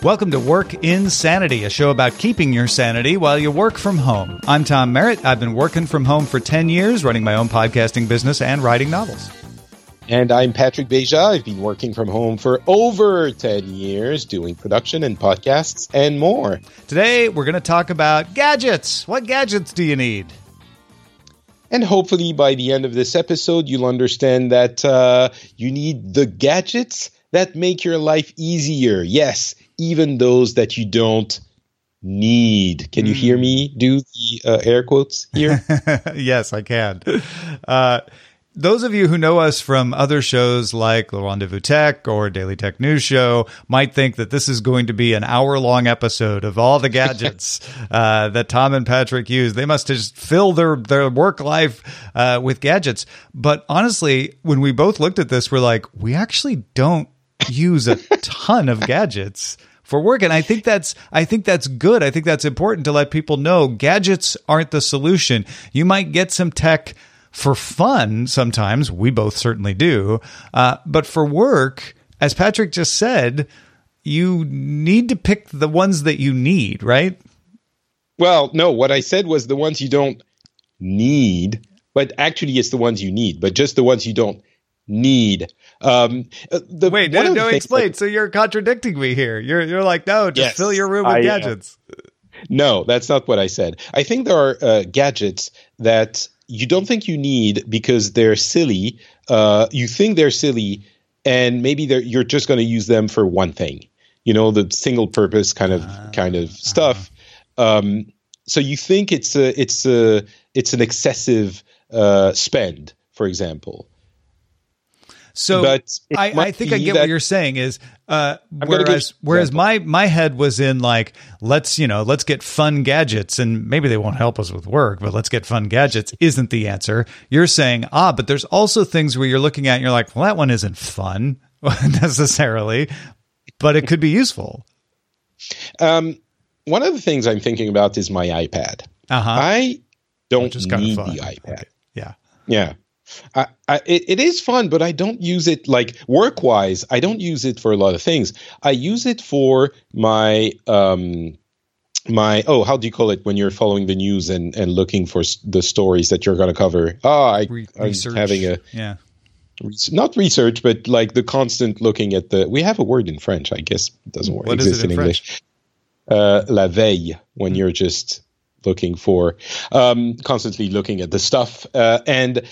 Welcome to Work Insanity, a show about keeping your sanity while you work from home. I'm Tom Merritt. I've been working from home for 10 years, running my own podcasting business and writing novels. And I'm Patrick Beja. I've been working from home for over 10 years, doing production and podcasts and more. Today, we're going to talk about gadgets. What gadgets do you need? And hopefully, by the end of this episode, you'll understand that uh, you need the gadgets that make your life easier. Yes, even those that you don't need. Can you hear me do the uh, air quotes here? yes, I can. Uh, those of you who know us from other shows like Le Rendezvous Tech or Daily Tech News Show might think that this is going to be an hour long episode of all the gadgets uh, that Tom and Patrick use. They must just fill their, their work life uh, with gadgets. But honestly, when we both looked at this, we're like, we actually don't use a ton of gadgets for work. And i think that's i think that's good. I think that's important to let people know gadgets aren't the solution. You might get some tech for fun sometimes. We both certainly do. Uh, but for work as patrick just said you need to pick the ones that you need right? Well, no, what I said was the ones you don't need, but actually it's the ones you need, but just the ones you don't need. Um, uh, the, wait no, no explain that- so you're contradicting me here you're you're like no just Yes, fill your room with I am. gadgets No, that's not what I said. I think there are uh, gadgets that you don't think you need because they're silly. Uh, you think they're silly, and maybe they're, you're just going to use them for one thing. You know, the single purpose kind of kind of stuff. Um, so you think it's a it's a it's an excessive uh, spend, for example. So But I, I think I get what you're saying is uh, whereas whereas my my head was in like let's you know let's get fun gadgets and maybe they won't help us with work but let's get fun gadgets isn't the answer. You're saying ah but there's also things where you're looking at and you're like well that one isn't fun necessarily but it could be useful. Um, one of the things I'm thinking about is my iPad. Uh huh. I don't Which is kind of need the iPad. Yeah. Yeah. I, I, it, it is fun, but I don't use it like work wise. I don't use it for a lot of things. I use it for my um, my oh, how do you call it when you're following the news and, and looking for the stories that you're going to cover? Oh, I, Re- I'm having a yeah. not research, but like the constant looking at the. We have a word in French, I guess it doesn't work. What is exist it in English. Uh, la veille, when you're just looking for, um, constantly looking at the stuff, uh, and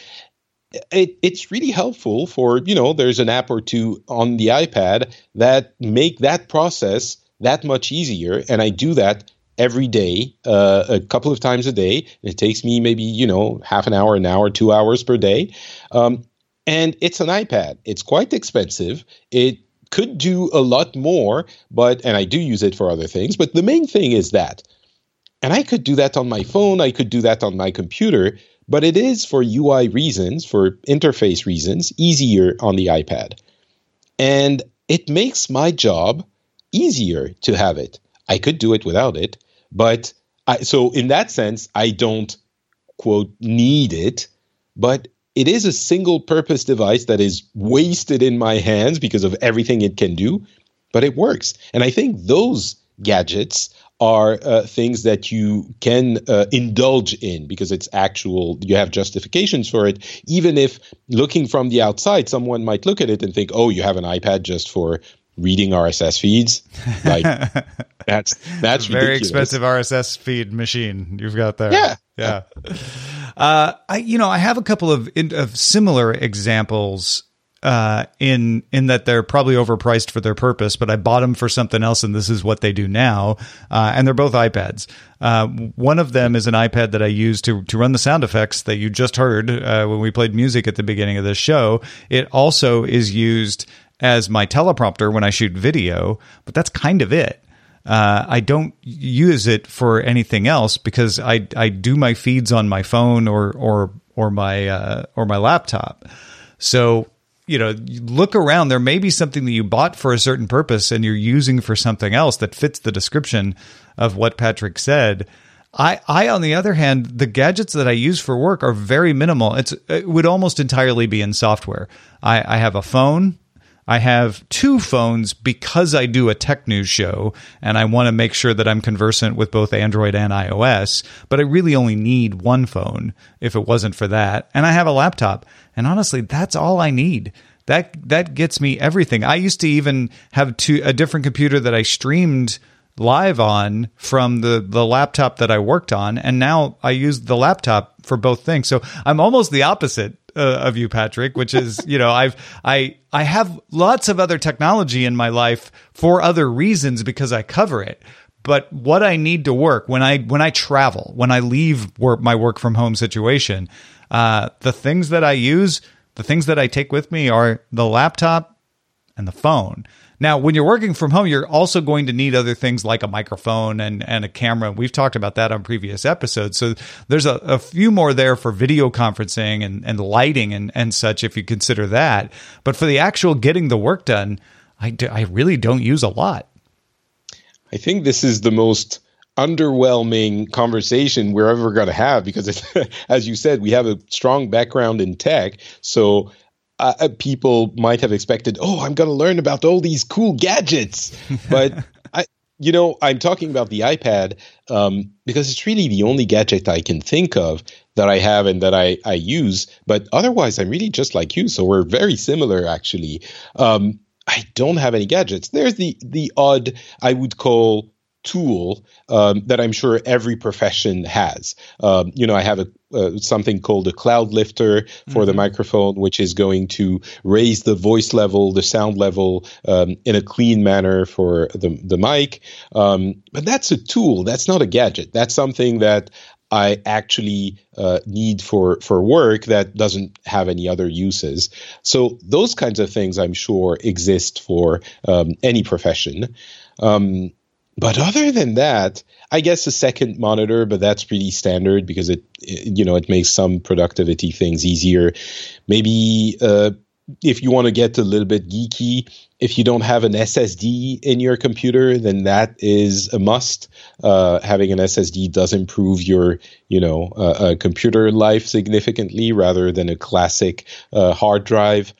it, it's really helpful for you know there's an app or two on the ipad that make that process that much easier. And i do that every day uh, a couple of times a day. It takes me maybe you know half an hour an hour two hours per day. Um, and it's an ipad. It's quite expensive. It could do a lot more but and i do use it for other things but the main thing is that and I could do that on my phone, I could do that on my computer, but it is for UI reasons, for interface reasons, easier on the iPad. And it makes my job easier to have it. I could do it without it, but I, so in that sense, I don't quote need it, but it is a single purpose device that is wasted in my hands because of everything it can do, but it works. And I think those gadgets are uh, things that you can uh, indulge in because it's actual you have justifications for it even if looking from the outside someone might look at it and think oh you have an ipad just for reading rss feeds like that's that's Very ridiculous. expensive RSS feed machine you've got there. Yeah. Yeah. Uh, I, you know, I have a couple of, of similar examples uh, in in that they're probably overpriced for their purpose, but I bought them for something else, and this is what they do now. Uh, and they're both iPads. Uh, one of them is an iPad that I use to to run the sound effects that you just heard uh, when we played music at the beginning of this show. It also is used as my teleprompter when I shoot video, but that's kind of it. Uh, I don't use it for anything else because I I do my feeds on my phone or or or my uh, or my laptop. So you know, look around. There may be something that you bought for a certain purpose and you're using for something else that fits the description of what Patrick said. I, I, on the other hand, the gadgets that I use for work are very minimal. It's, it would almost entirely be in software. I, I have a phone. I have two phones because I do a tech news show and I want to make sure that I'm conversant with both Android and iOS, but I really only need one phone if it wasn't for that. And I have a laptop. And honestly, that's all I need. That that gets me everything. I used to even have two a different computer that I streamed live on from the the laptop that I worked on and now I use the laptop for both things. So I'm almost the opposite uh, of you, Patrick, which is, you know, I've, I, I have lots of other technology in my life for other reasons because I cover it. But what I need to work when I, when I travel, when I leave work, my work from home situation, uh, the things that I use, the things that I take with me are the laptop and the phone. Now, when you're working from home, you're also going to need other things like a microphone and, and a camera. We've talked about that on previous episodes. So there's a, a few more there for video conferencing and, and lighting and, and such if you consider that. But for the actual getting the work done, I, do, I really don't use a lot. I think this is the most underwhelming conversation we're ever going to have because, as you said, we have a strong background in tech. So uh, uh, people might have expected, oh, I'm going to learn about all these cool gadgets. But I, you know, I'm talking about the iPad um, because it's really the only gadget I can think of that I have and that I, I use. But otherwise, I'm really just like you. So we're very similar, actually. Um, I don't have any gadgets. There's the the odd I would call tool um, that I'm sure every profession has. Um, you know, I have a uh, something called a cloud lifter for mm-hmm. the microphone, which is going to raise the voice level, the sound level um, in a clean manner for the the mic. Um, but that's a tool. That's not a gadget. That's something that I actually uh, need for for work that doesn't have any other uses. So those kinds of things, I'm sure, exist for um, any profession. Um, but other than that, I guess a second monitor, but that's pretty standard because it, it you know, it makes some productivity things easier. Maybe uh, if you want to get a little bit geeky, if you don't have an SSD in your computer, then that is a must. Uh, having an SSD does improve your, you know, uh, uh, computer life significantly rather than a classic uh, hard drive.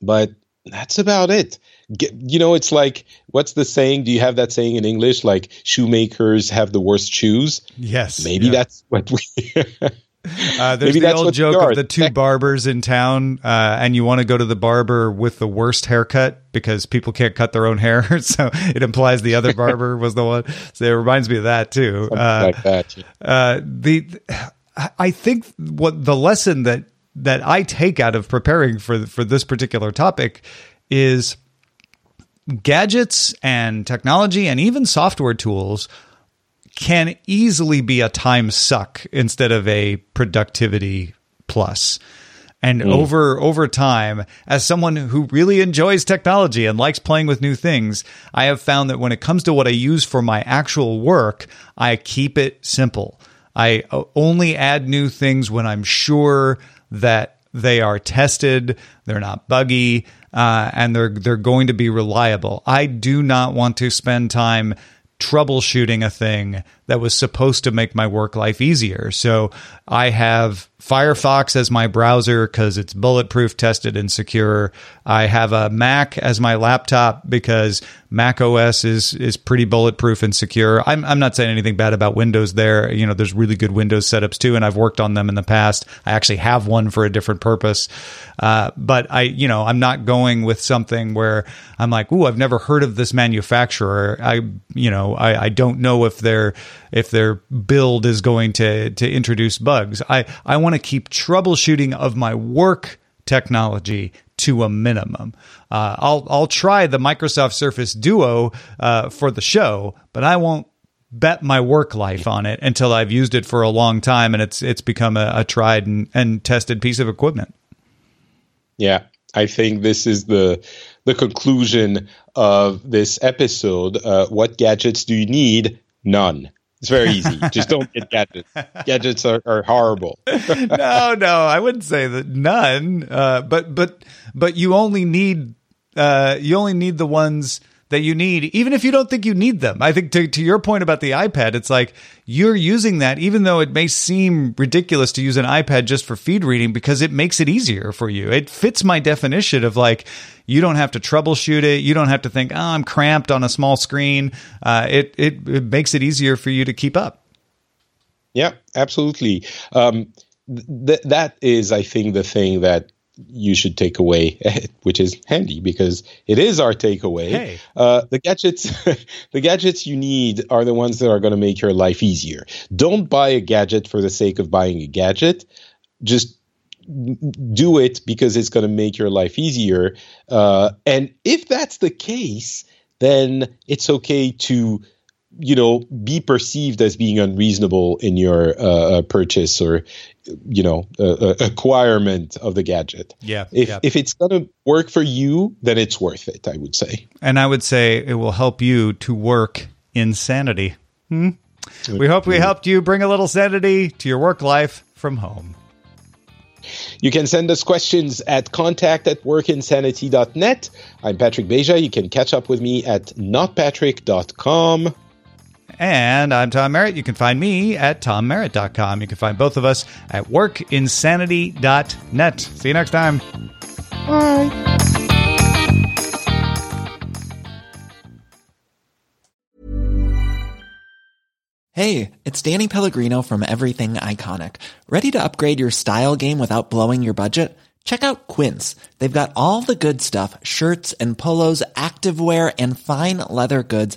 But that's about it you know, it's like what's the saying? Do you have that saying in English? Like shoemakers have the worst shoes. Yes, maybe yeah. that's what we. uh, there's Maybe the old joke of the two barbers in town, uh, and you want to go to the barber with the worst haircut because people can't cut their own hair. so it implies the other barber was the one. So it reminds me of that too. Uh, like that. Yeah. Uh, the I think what the lesson that that I take out of preparing for for this particular topic is gadgets and technology and even software tools can easily be a time suck instead of a productivity plus. And mm. over over time, as someone who really enjoys technology and likes playing with new things, I have found that when it comes to what I use for my actual work, I keep it simple. I only add new things when I'm sure that they are tested, they're not buggy, uh, and they're they're going to be reliable. I do not want to spend time troubleshooting a thing that was supposed to make my work life easier. So I have Firefox as my browser because it's bulletproof, tested, and secure. I have a Mac as my laptop because Mac OS is is pretty bulletproof and secure. I'm I'm not saying anything bad about Windows there. You know, there's really good Windows setups too, and I've worked on them in the past. I actually have one for a different purpose. Uh, but I, you know, I'm not going with something where I'm like, "Ooh, I've never heard of this manufacturer." I, you know, I, I don't know if they're if their build is going to to introduce bugs. I I want to keep troubleshooting of my work technology to a minimum. Uh, I'll I'll try the Microsoft Surface Duo uh, for the show, but I won't bet my work life on it until I've used it for a long time and it's it's become a, a tried and, and tested piece of equipment. Yeah, I think this is the the conclusion of this episode. Uh, what gadgets do you need? None. It's very easy. Just don't get gadgets. Gadgets are, are horrible. no, no, I wouldn't say that none. Uh, but but but you only need uh, you only need the ones that you need, even if you don't think you need them. I think to, to your point about the iPad, it's like you're using that, even though it may seem ridiculous to use an iPad just for feed reading because it makes it easier for you. It fits my definition of like, you don't have to troubleshoot it. You don't have to think, oh, I'm cramped on a small screen. Uh, it, it, it makes it easier for you to keep up. Yeah, absolutely. Um, th- that is, I think, the thing that you should take away, which is handy because it is our takeaway. Hey. Uh, the gadgets, the gadgets you need are the ones that are going to make your life easier. Don't buy a gadget for the sake of buying a gadget. Just do it because it's going to make your life easier. Uh, and if that's the case, then it's okay to you know be perceived as being unreasonable in your uh, uh purchase or you know uh, uh, acquirement of the gadget yeah if yeah. if it's going to work for you then it's worth it i would say and i would say it will help you to work insanity hmm? we hope we helped you bring a little sanity to your work life from home you can send us questions at contact at workinsanity.net. I'm Patrick Beja. You can catch up with me at notpatrick.com. And I'm Tom Merritt. You can find me at tommerritt.com. You can find both of us at workinsanity.net. See you next time. Bye. Hey, it's Danny Pellegrino from Everything Iconic. Ready to upgrade your style game without blowing your budget? Check out Quince. They've got all the good stuff shirts and polos, activewear, and fine leather goods